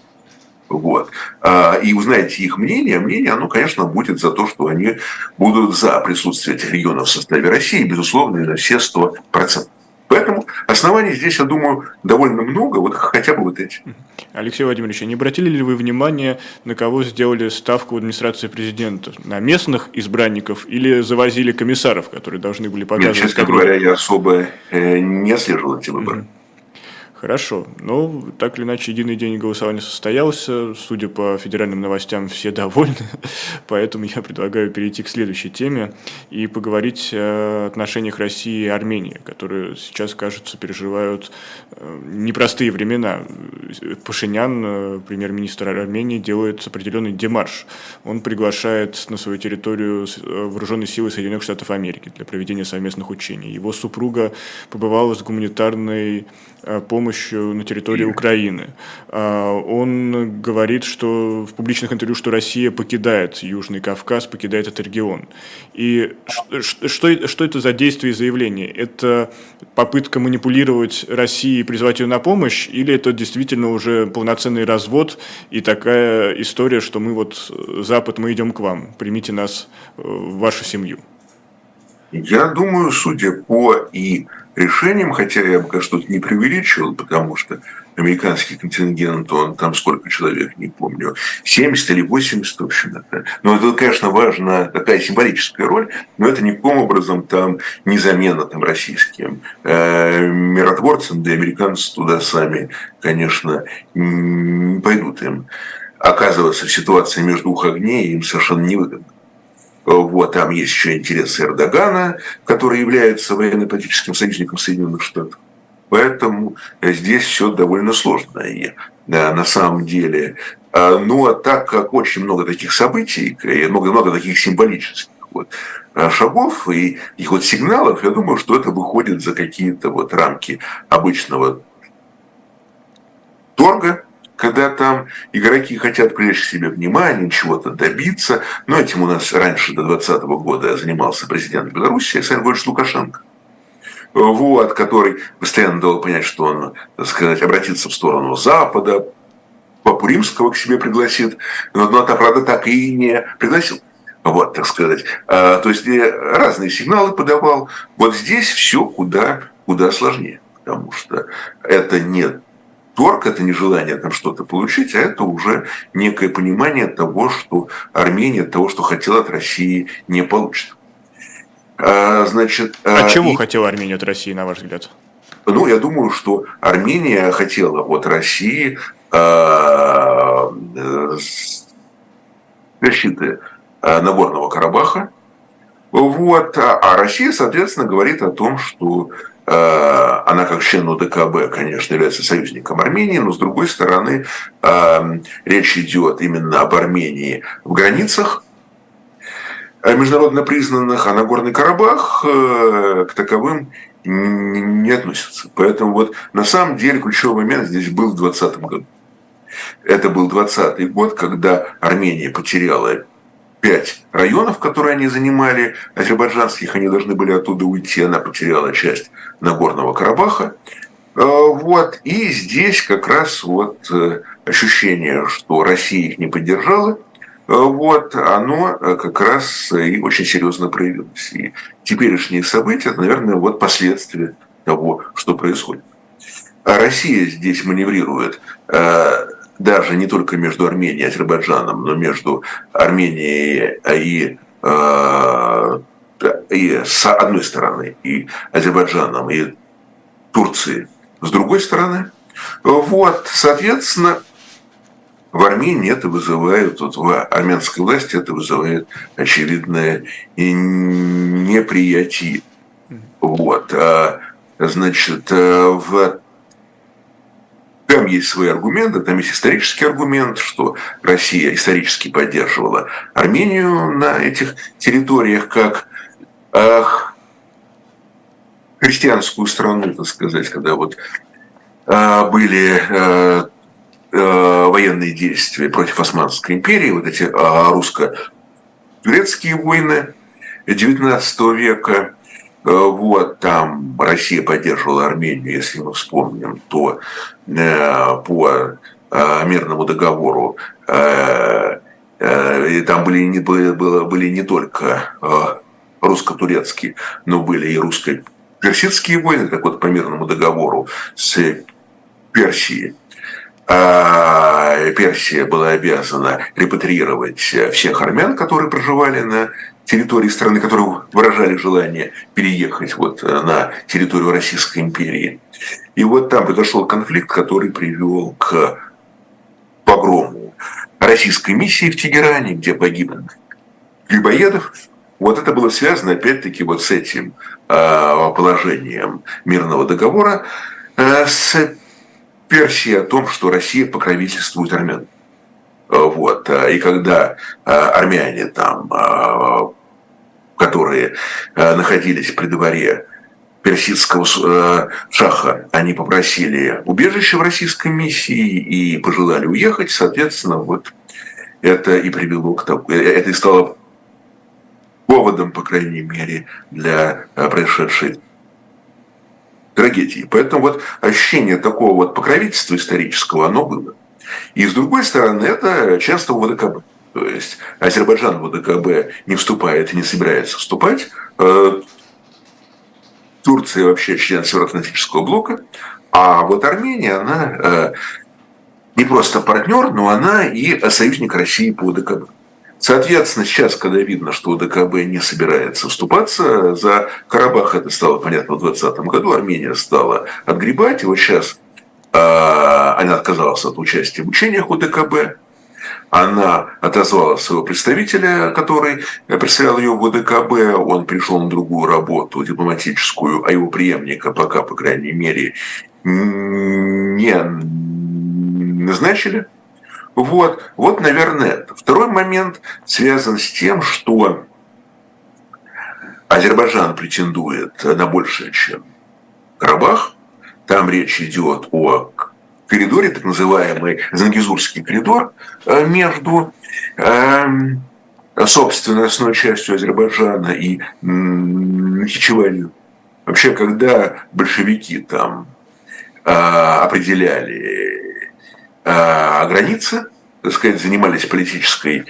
Вот. А, и узнаете их мнение. Мнение, оно, конечно, будет за то, что они будут за присутствие этих регионов в составе России, безусловно, и на все 100%. Поэтому оснований здесь, я думаю, довольно много, вот хотя бы вот эти. Алексей Владимирович, а не обратили ли вы внимание, на кого сделали ставку администрации президента? На местных избранников или завозили комиссаров, которые должны были показывать? Нет, честно говоря, я особо э, не слежу эти выборы. Угу. Хорошо. Ну, так или иначе, единый день голосования состоялся. Судя по федеральным новостям, все довольны. *laughs* Поэтому я предлагаю перейти к следующей теме и поговорить о отношениях России и Армении, которые сейчас, кажется, переживают э, непростые времена. Пашинян, э, премьер-министр Армении, делает определенный демарш. Он приглашает на свою территорию э, вооруженные силы Соединенных Штатов Америки для проведения совместных учений. Его супруга побывала с гуманитарной помощью помощью на территории Украины. А, он говорит, что в публичных интервью, что Россия покидает Южный Кавказ, покидает этот регион. И что, что это за действие и заявление? Это попытка манипулировать Россией и призвать ее на помощь, или это действительно уже полноценный развод и такая история, что мы вот, Запад, мы идем к вам, примите нас в вашу семью? Я думаю, судя по и решением, хотя я конечно, тут не преувеличивал, потому что американский контингент, он там сколько человек, не помню, 70 или 80, в общем. Это. Но это, конечно, важна такая символическая роль, но это никаким образом там не замена там, российским э, миротворцам, да и американцы туда сами, конечно, не пойдут им оказываться в ситуации между двух огней, им совершенно невыгодно. Вот, там есть еще интересы Эрдогана, который является военно-политическим союзником Соединенных Штатов. Поэтому здесь все довольно сложно. И, на самом деле. А, ну, а так как очень много таких событий, много-много таких символических вот, а, шагов и их вот сигналов, я думаю, что это выходит за какие-то вот рамки обычного торга, когда там игроки хотят привлечь к себе внимание, чего-то добиться. Но этим у нас раньше, до 2020 года, занимался президент Беларуси Александр Григорьевич Лукашенко. Вот, который постоянно дал понять, что он, так сказать, обратится в сторону Запада, Папу Римского к себе пригласит, но, но правда, так и не пригласил. Вот, так сказать. А, то есть э, разные сигналы подавал. Вот здесь все куда, куда сложнее, потому что это не торг – это не желание там что-то получить, а это уже некое понимание того, что Армения того, что хотела от России, не получит. А, значит, а, а чего и... хотела Армения от России, на ваш взгляд? Ну, я думаю, что Армения хотела от России а, э, защиты Нагорного Карабаха. Вот. А Россия, соответственно, говорит о том, что она как член ОДКБ, конечно, является союзником Армении, но с другой стороны э, речь идет именно об Армении в границах э, международно признанных, а Нагорный Карабах к таковым не относится. Поэтому вот на самом деле ключевой момент здесь был в 2020 году. Это был 2020 год, когда Армения потеряла пять районов, которые они занимали, азербайджанских, они должны были оттуда уйти, она потеряла часть Нагорного Карабаха. Э, вот. И здесь как раз вот э, ощущение, что Россия их не поддержала, э, вот, оно как раз и очень серьезно проявилось. И теперешние события, наверное, вот последствия того, что происходит. А Россия здесь маневрирует даже не только между Арменией и Азербайджаном, но между Арменией и, э, и с одной стороны, и Азербайджаном, и Турцией с другой стороны. Вот, соответственно, в Армении это вызывает, вот в армянской власти это вызывает очевидное неприятие. Вот. А, значит, э, в там есть свои аргументы, там есть исторический аргумент, что Россия исторически поддерживала Армению на этих территориях как ах, христианскую страну, так сказать, когда вот а, были а, а, военные действия против Османской империи, вот эти а, русско-турецкие войны – XIX века. Вот там Россия поддерживала Армению, если мы вспомним, то по мирному договору и там были не, было, были не только русско-турецкие, но были и русско-персидские войны, так вот по мирному договору с Персией. А Персия была обязана репатриировать всех армян, которые проживали на территории страны, которые выражали желание переехать вот на территорию Российской империи. И вот там произошел конфликт, который привел к погрому российской миссии в Тегеране, где погиб Грибоедов, вот это было связано, опять-таки, вот с этим э, положением мирного договора э, с Персией о том, что Россия покровительствует армян. Э, вот. И когда армяне там, которые находились при дворе персидского шаха, они попросили убежище в российской миссии и пожелали уехать, соответственно, вот это и привело к тому, это и стало поводом, по крайней мере, для э, происшедшей трагедии. Поэтому вот ощущение такого вот покровительства исторического, оно было. И с другой стороны, это членство в ВДКБ. То есть Азербайджан в ВДКБ не вступает и не собирается вступать. Э, Турция вообще член Североатлантического блока. А вот Армения, она э, не просто партнер, но она и союзник России по ВДКБ. Соответственно, сейчас, когда видно, что ДКБ не собирается вступаться за Карабах, это стало понятно в 2020 году, Армения стала отгребать, и вот сейчас она отказалась от участия в учениях у ДКБ, она отозвала своего представителя, который представлял ее в ДКБ, он пришел на другую работу дипломатическую, а его преемника пока, по крайней мере, не назначили. Вот, вот, наверное, это. Второй момент связан с тем, что Азербайджан претендует на большее, чем Карабах. Там речь идет о коридоре, так называемый Зангизурский коридор э, между эм, собственно, основной частью Азербайджана и Нахичеванью. Вообще, когда большевики там э, определяли а границы, так сказать, занимались политической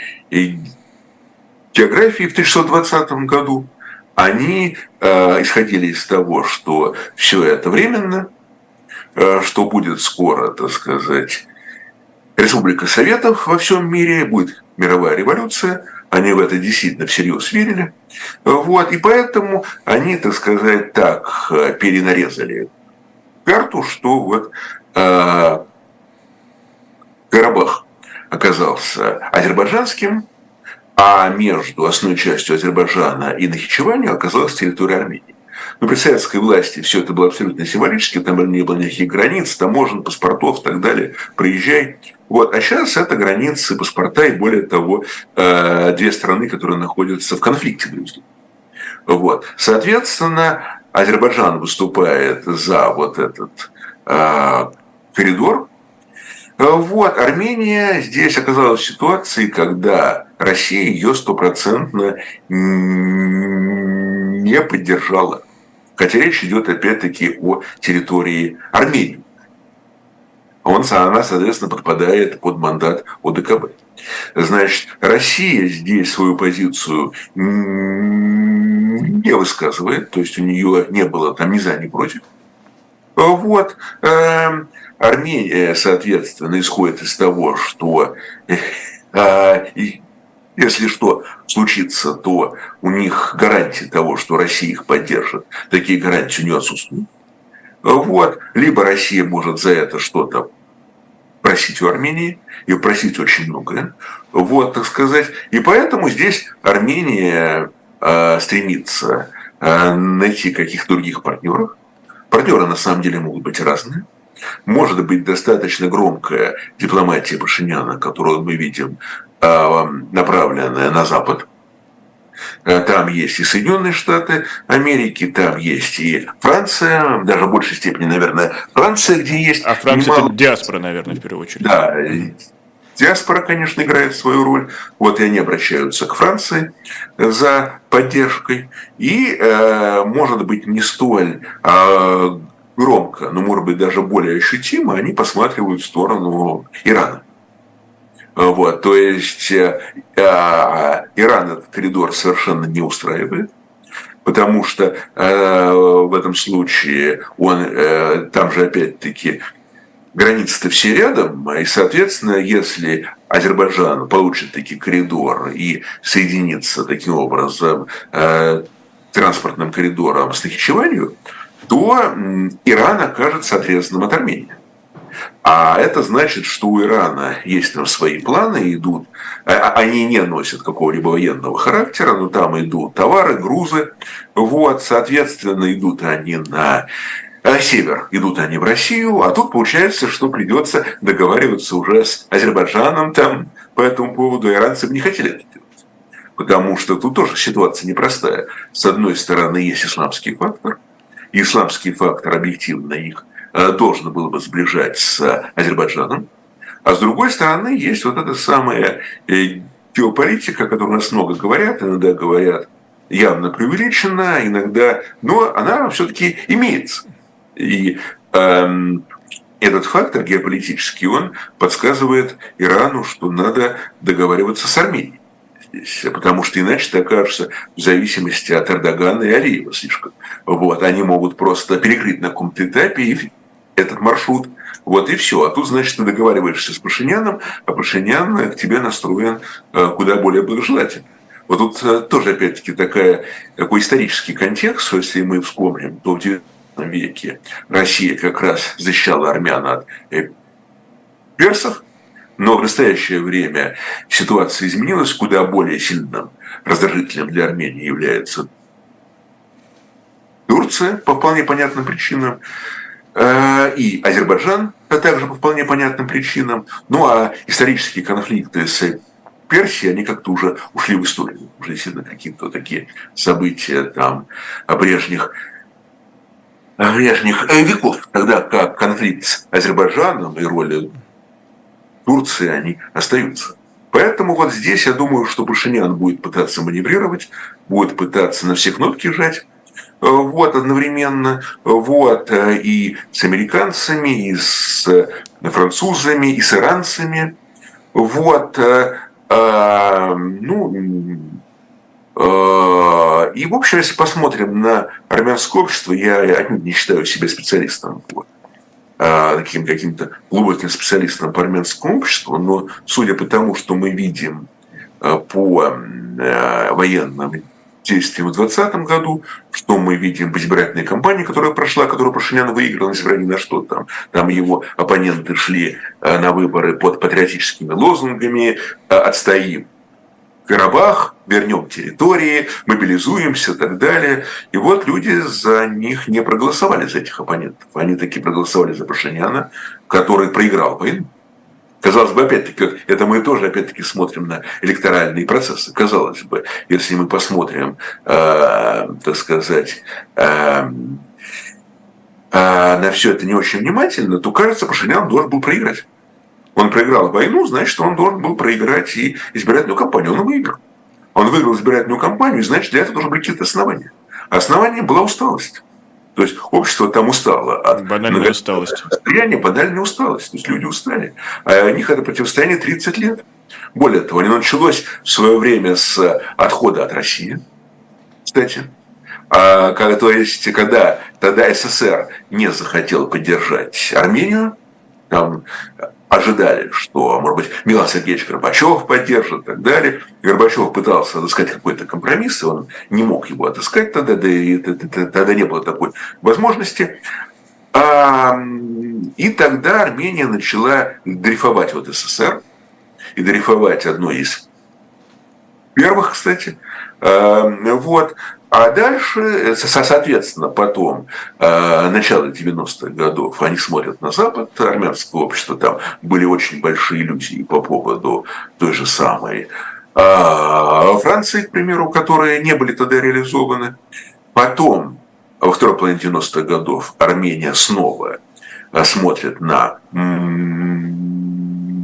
географией в 1620 году, они э, исходили из того, что все это временно, э, что будет скоро, так сказать, Республика Советов во всем мире, будет мировая революция, они в это действительно всерьез верили. Вот, и поэтому они, так сказать, так э, перенарезали карту, что вот э, Карабах оказался азербайджанским, а между основной частью Азербайджана и Нахичеванью оказалась территория Армении. Но при советской власти все это было абсолютно символически, там не было никаких границ, таможен, паспортов и так далее, приезжай. Вот. А сейчас это границы, паспорта и более того, э, две страны, которые находятся в конфликте друг с другом. Вот. Соответственно, Азербайджан выступает за вот этот э, коридор, вот, Армения здесь оказалась в ситуации, когда Россия ее стопроцентно не поддержала. Хотя речь идет опять-таки о территории Армении. Он, она, соответственно, подпадает под мандат ОДКБ. Значит, Россия здесь свою позицию не высказывает, то есть у нее не было там ни за, ни против. Вот. Эм, Армения, соответственно, исходит из того, что э, если что случится, то у них гарантии того, что Россия их поддержит, такие гарантии у нее отсутствуют. Вот. Либо Россия может за это что-то просить у Армении, и просить очень многое. Вот, так сказать. И поэтому здесь Армения э, стремится э, найти каких-то других партнеров. Партнеры на самом деле могут быть разные. Может быть достаточно громкая дипломатия Пашиняна, которую мы видим, направленная на Запад. А, там есть и Соединенные Штаты Америки, там есть и Франция, даже в большей степени, наверное, Франция, где есть... А Франция немало... это диаспора, наверное, в первую очередь. Да, Диаспора, конечно, играет свою роль. Вот и они обращаются к Франции за поддержкой. И, э, может быть, не столь э, громко, но, может быть, даже более ощутимо, они посматривают в сторону Ирана. Вот, то есть э, э, Иран этот коридор совершенно не устраивает, потому что э, в этом случае он, э, там же опять-таки границы-то все рядом, и, соответственно, если Азербайджан получит таки коридор и соединится таким образом э, транспортным коридором с Нахичеванью, то Иран окажется отрезанным от Армении. А это значит, что у Ирана есть там свои планы, идут, а, а они не носят какого-либо военного характера, но там идут товары, грузы, вот, соответственно, идут они на э, север, идут они в Россию, а тут получается, что придется договариваться уже с Азербайджаном там по этому поводу, иранцы бы не хотели это делать. Потому что тут тоже ситуация непростая. С одной стороны, есть исламский фактор, исламский фактор объективно их должно было бы сближать с Азербайджаном. А с другой стороны, есть вот эта самая э, геополитика, о которой у нас много говорят, иногда говорят явно преувеличена, иногда, но она все-таки имеется. И эм, этот фактор геополитический, он подсказывает Ирану, что надо договариваться с Арменией. Здесь, потому что иначе ты окажешься в зависимости от Эрдогана и Алиева слишком. Вот, они могут просто перекрыть на каком-то этапе и этот маршрут. Вот и все. А тут, значит, ты договариваешься с Пашиняном, а Пашинян к тебе настроен э, куда более благожелательно. Вот тут э, тоже, опять-таки, такая, такой исторический контекст, если мы вспомним, то в XIX веке Россия как раз защищала армян от э, персов, но в настоящее время ситуация изменилась, куда более сильным раздражителем для Армении является Турция по вполне понятным причинам. Э, и Азербайджан, а также по вполне понятным причинам. Ну а исторические конфликты с Персией, они как-то уже ушли в историю. Уже действительно какие-то такие события там прежних прежних э, веков, тогда как конфликт с Азербайджаном и роль Турции, они остаются. Поэтому вот здесь я думаю, что Пашинян будет пытаться маневрировать, будет пытаться на все кнопки жать, вот, одновременно, вот, э, и с американцами, и с французами, и с иранцами, вот, э, ну, и, в общем, если посмотрим на армянское общество, я отнюдь не считаю себя специалистом по таким каким-то глубоким специалистом по армянскому обществу, но судя по тому, что мы видим по военным действиям в 2020 году, что мы видим в избирательной кампании, которая прошла, которую Пашинян выиграл, несмотря ни на что там. Там его оппоненты шли э, на выборы под патриотическими лозунгами э, «Отстоим Карабах, вернем территории, мобилизуемся и так далее. И вот люди за них не проголосовали, за этих оппонентов. Они таки проголосовали за Пашиняна, который проиграл войну. Казалось бы, опять-таки, это мы тоже, опять-таки, смотрим на электоральные процессы. Казалось бы, если мы посмотрим, э, так сказать, э, э, на все это не очень внимательно, то кажется, Пашинян должен был проиграть. Он проиграл войну, значит, он должен был проиграть и избирательную кампанию. Он выиграл. Он выиграл избирательную кампанию, значит, для этого должны быть какие-то основания. Основание была усталость. То есть общество там устало от банальной усталости. Состояния, банальной усталости. То есть люди устали. А у них это противостояние 30 лет. Более того, оно началось в свое время с отхода от России, кстати. А, то есть, когда тогда СССР не захотел поддержать Армению, там ожидали, что, может быть, Милан Сергеевич Горбачев поддержит и так далее. Горбачев пытался отыскать какой-то компромисс, и он не мог его отыскать тогда, да и тогда не было такой возможности. А, и тогда Армения начала дрейфовать в СССР, и дрейфовать одной из первых, кстати. А, вот. А дальше, э, соответственно, потом, э, начало 90-х годов, они смотрят на Запад, армянское общество, там были очень большие иллюзии по поводу той же самой э, Франции, к примеру, которые не были тогда реализованы. Потом, во второй половине 90-х годов, Армения снова смотрит на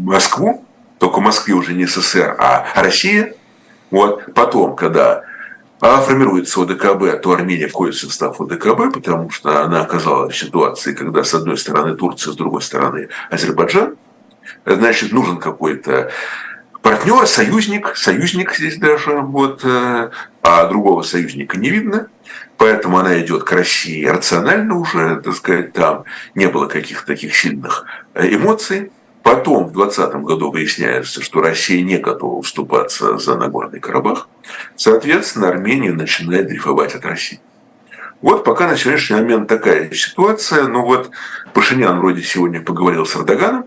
Москву, только в Москве уже не СССР, а Россия. Вот потом, когда формируется ОДКБ, то Армения входит в состав ОДКБ, потому что она оказалась в ситуации, когда с одной стороны Турция, с другой стороны Азербайджан. Значит, нужен какой-то партнер, союзник, союзник здесь даже, вот, э, а другого союзника не видно. Поэтому она идет к России рационально уже, так сказать, там не было каких-то таких сильных э, эмоций. Потом в 2020 году выясняется, что Россия не готова вступаться за Нагорный Карабах. Соответственно, Армения начинает дрейфовать от России. Вот пока на сегодняшний момент такая ситуация. Ну вот Пашинян вроде сегодня поговорил с Эрдоганом.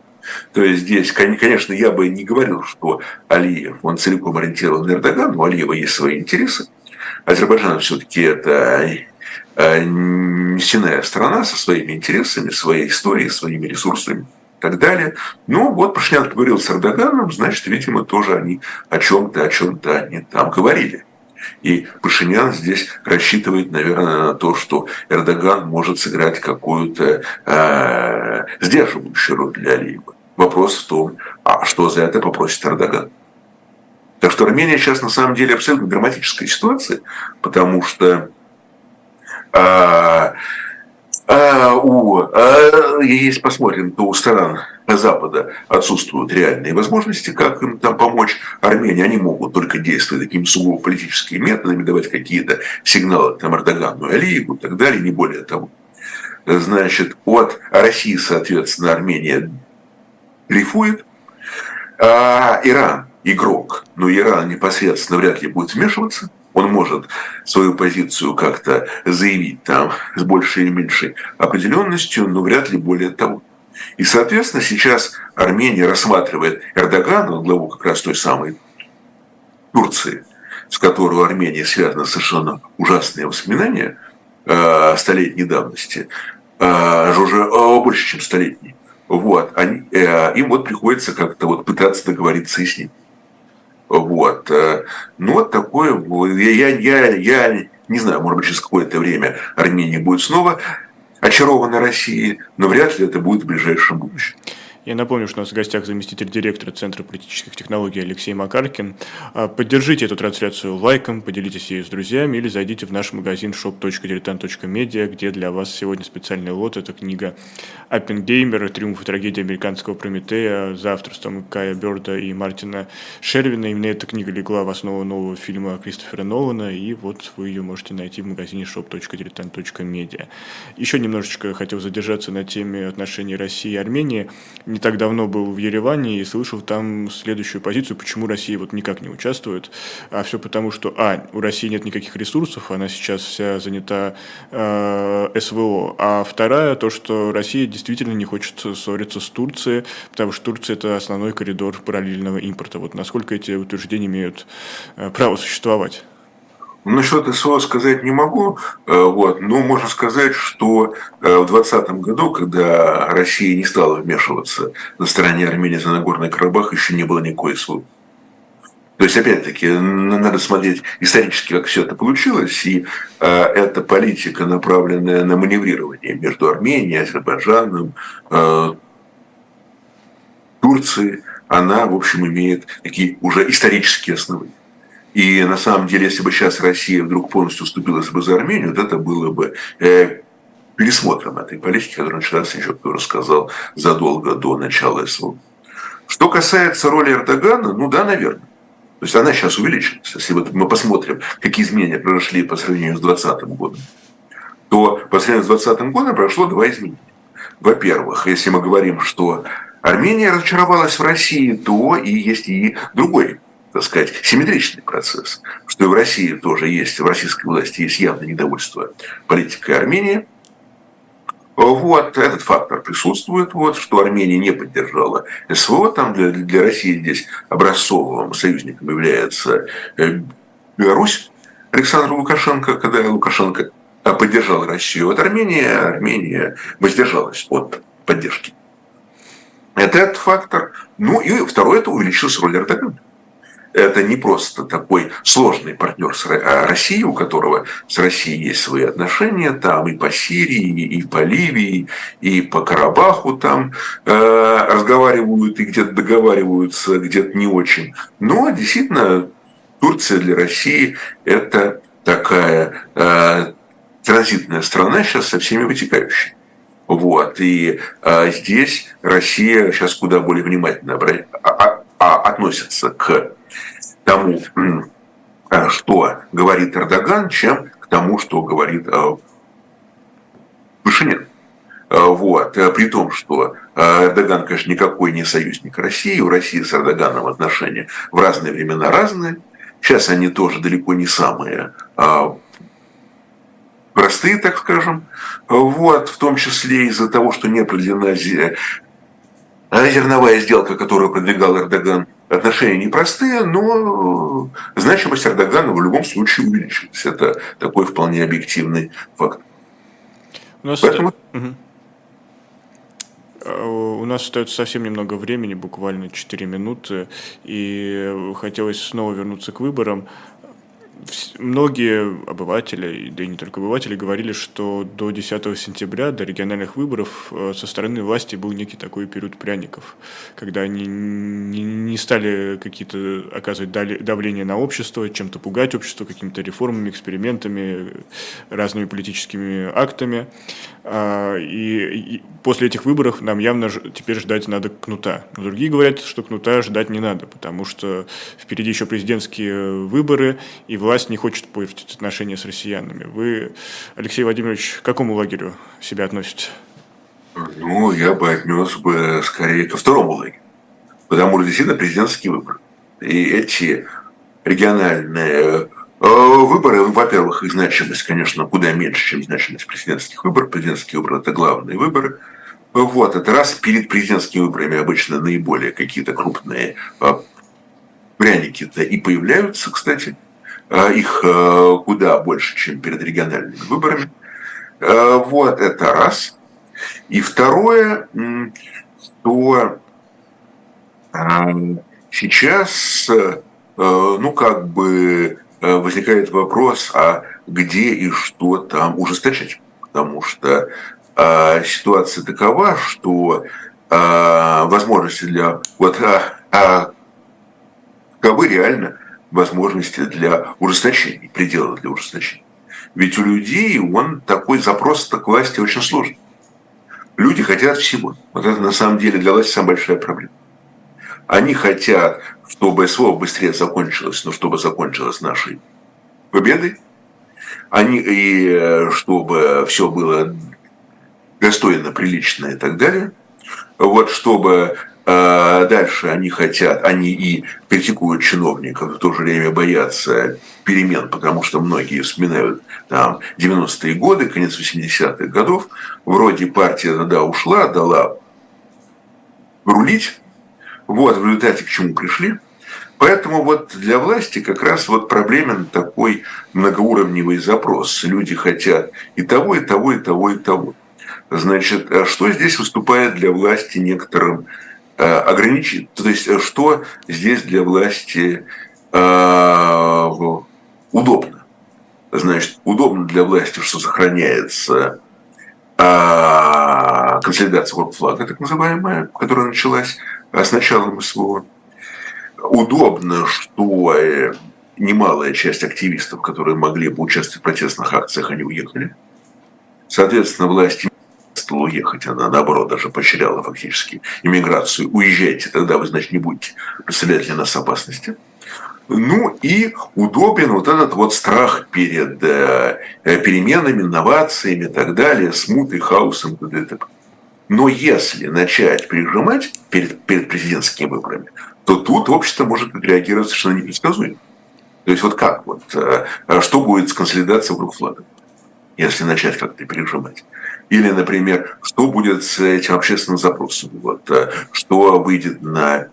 То есть здесь, конечно, я бы не говорил, что Алиев, он целиком ориентирован на Эрдоган, но у Алиева есть свои интересы. Азербайджан все-таки это э, нефтяная страна со своими интересами, своей историей, своими ресурсами так далее. Ну, вот Пашинян поговорил с Эрдоганом, значит, видимо, тоже они о чем-то, о чем-то они там говорили. И Пашинян здесь рассчитывает, наверное, на то, что Эрдоган может сыграть какую-то э, сдерживающую роль для Алиева. Вопрос в том, а что за это попросит Эрдоган? Так что Армения сейчас на самом деле абсолютно драматическая ситуация, потому что э, у, а, если посмотрим, то у стран Запада отсутствуют реальные возможности, как им там помочь Армении. Они могут только действовать такими сугубо политическими методами, давать какие-то сигналы там Эрдогану, Алиеву и так далее, не более того. Значит, от России, соответственно, Армения дрейфует, а Иран игрок, но Иран непосредственно вряд ли будет вмешиваться – он может свою позицию как-то заявить там с большей или меньшей определенностью, но вряд ли более того. И, соответственно, сейчас Армения рассматривает Эрдогана, главу как раз той самой Турции, с которой у Армении связаны совершенно ужасные воспоминания э, столетней давности, э, уже э, больше, чем столетней. Вот, они, э, им вот приходится как-то вот пытаться договориться и с ним. Вот. Э, ну, вот такое. Я, я, я не знаю, может быть, через какое-то время Армения будет снова очарована Россией, но вряд ли это будет в ближайшем будущем. Я напомню, что у нас в гостях заместитель директора Центра политических технологий Алексей Макаркин. А, поддержите эту трансляцию лайком, поделитесь ею с друзьями или зайдите в наш магазин shop.diletant.media, где для вас сегодня специальный лот. Это книга Оппенгеймер «Триумф и трагедия американского Прометея» за авторством Кая Берда и Мартина Шервина. Именно эта книга легла в основу нового фильма Кристофера Нолана, и вот вы ее можете найти в магазине shop.diletant.media. Еще немножечко хотел задержаться на теме отношений России и Армении не так давно был в Ереване и слышал там следующую позицию, почему Россия вот никак не участвует. А все потому, что, а, у России нет никаких ресурсов, она сейчас вся занята э, СВО. А вторая, то, что Россия действительно не хочет ссориться с Турцией, потому что Турция – это основной коридор параллельного импорта. Вот насколько эти утверждения имеют э, право существовать? Насчет СВО сказать не могу, э, вот, но можно сказать, что э, в 2020 году, когда Россия не стала вмешиваться на стороне Армении за Нагорный Карабах, еще не было никакой СВО. То есть, опять-таки, надо смотреть исторически, как все это получилось, и э, эта политика, направленная на маневрирование между Арменией, Азербайджаном, э, Турцией, она, в общем, имеет такие уже исторические основы. И на самом деле, если бы сейчас Россия вдруг полностью уступилась бы за Армению, вот это было бы э, пересмотром этой политики, которая началась еще, рассказал, задолго до начала СВО. Что касается роли Эрдогана, ну да, наверное. То есть она сейчас увеличилась. Если вот мы посмотрим, какие изменения произошли по сравнению с 2020 годом, то по сравнению с 2020 годом прошло два изменения. Во-первых, если мы говорим, что Армения разочаровалась в России, то и есть и другой так сказать, симметричный процесс, что и в России тоже есть, в российской власти есть явное недовольство политикой Армении. Вот этот фактор присутствует, вот, что Армения не поддержала СВО, там для, для России здесь образцовым союзником является э, Беларусь Александра Лукашенко, когда Лукашенко поддержал Россию от Армении, Армения воздержалась от поддержки. Это этот фактор. Ну и второй, это увеличилась роль Эрдогана. Это не просто такой сложный партнер с а Россией, у которого с Россией есть свои отношения, там и по Сирии, и по Ливии, и по Карабаху там э, разговаривают и где-то договариваются, где-то не очень. Но действительно Турция для России это такая э, транзитная страна сейчас со всеми вытекающими. Вот. И а, здесь Россия сейчас куда более внимательно а, а, относится к тому, а, что говорит Эрдоган, чем к тому, что говорит а, Пашинян. Вот. При том, что Эрдоган, конечно, никакой не союзник России, у России с Эрдоганом отношения в разные времена разные. Сейчас они тоже далеко не самые простые, так скажем, вот, в том числе из-за того, что не определена зерновая сделка, которую продвигал Эрдоган, отношения непростые, но значимость Эрдогана в любом случае увеличилась. Это такой вполне объективный факт. У нас, Поэтому... угу. У нас остается совсем немного времени, буквально 4 минуты, и хотелось снова вернуться к выборам многие обыватели, да и не только обыватели, говорили, что до 10 сентября, до региональных выборов, э, со стороны власти был некий такой период пряников, когда они не стали какие-то оказывать давление на общество, чем-то пугать общество какими-то реформами, экспериментами, разными политическими актами. А, и после этих выборов нам явно теперь ждать надо кнута. Но другие говорят, что кнута ждать не надо, потому что впереди еще президентские выборы, и власть не хочет портить отношения с россиянами. Вы, Алексей Владимирович, к какому лагерю себя относите? Ну, я бы отнес бы скорее ко второму лагерю. Потому что действительно президентские выборы. И эти региональные э, выборы, ну, во-первых, их значимость, конечно, куда меньше, чем значимость президентских выборов. Президентские выборы – это главные выборы. Вот, это раз перед президентскими выборами обычно наиболее какие-то крупные э, пряники-то и появляются, кстати. А, их э, куда больше, чем перед региональными выборами. Э, вот это раз. И второе, что э, сейчас, ну, как бы возникает вопрос, а где и что там ужесточать. Потому что ситуация такова, что возможности для... Вот а, а, каковы реально возможности для ужесточения, предела для ужесточения. Ведь у людей он такой запрос к власти очень сложный. Люди хотят всего. Вот это на самом деле для власти самая большая проблема. Они хотят, чтобы СВО быстрее закончилось, но чтобы закончилось нашей победой. Они, и чтобы все было достойно, прилично и так далее. Вот чтобы дальше они хотят, они и критикуют чиновников, в то же время боятся перемен, потому что многие вспоминают там 90-е годы, конец 80-х годов. Вроде партия да, ушла, дала рулить. Вот в результате к чему пришли. Поэтому вот для власти как раз вот проблемен такой многоуровневый запрос. Люди хотят и того, и того, и того, и того. Значит, а что здесь выступает для власти некоторым ограничить, то есть э, что здесь для власти э, удобно. Значит, удобно для власти, что сохраняется э, консолидация флага, так называемая, которая началась с началом СВО. Удобно, что немалая часть активистов, которые могли бы участвовать в протестных акциях, они уехали. Соответственно, власти стала уехать, она наоборот даже поощряла фактически иммиграцию. Уезжайте, тогда вы, значит, не будете представлять для нас опасности. Ну и удобен вот этот вот страх перед э, переменами, инновациями и так далее, смутой, хаосом и т.д. Но если начать прижимать перед, перед президентскими выборами, то тут общество может реагировать совершенно непредсказуемо. То есть вот как? Вот, э, что будет с консолидацией вокруг флага, если начать как-то пережимать? Или, например, что будет с этим общественным запросом? Вот, э, что выйдет на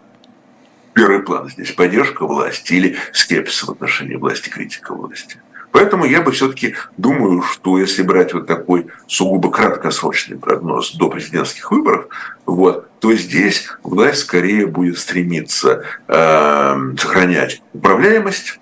первый план здесь? Поддержка власти или скепсис в отношении власти, критика власти? Поэтому я бы все-таки думаю, что если брать вот такой сугубо краткосрочный прогноз до президентских выборов, вот, то здесь власть скорее будет стремиться э, сохранять управляемость,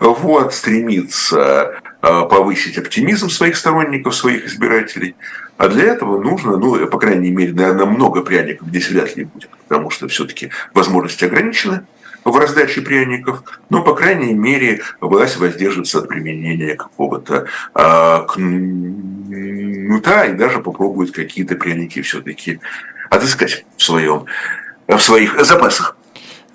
вот, стремиться повысить оптимизм своих сторонников, своих избирателей. А для этого нужно, ну, по крайней мере, наверное, много пряников здесь вряд ли будет, потому что все-таки возможности ограничены в раздаче пряников, но, по крайней мере, власть воздержится от применения какого-то а, кнута и даже попробует какие-то пряники все-таки отыскать в, своем, в своих запасах.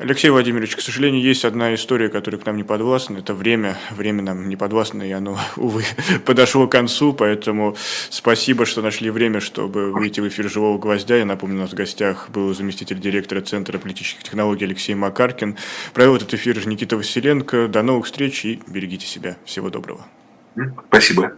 Алексей Владимирович, к сожалению, есть одна история, которая к нам не подвластна. Это время. Время нам не подвластно, и оно, *laughs* увы, подошло к концу. Поэтому спасибо, что нашли время, чтобы выйти в эфир «Живого гвоздя». Я напомню, у нас в гостях был заместитель директора Центра политических технологий Алексей Макаркин. Провел этот эфир Никита Василенко. До новых встреч и берегите себя. Всего доброго. Спасибо.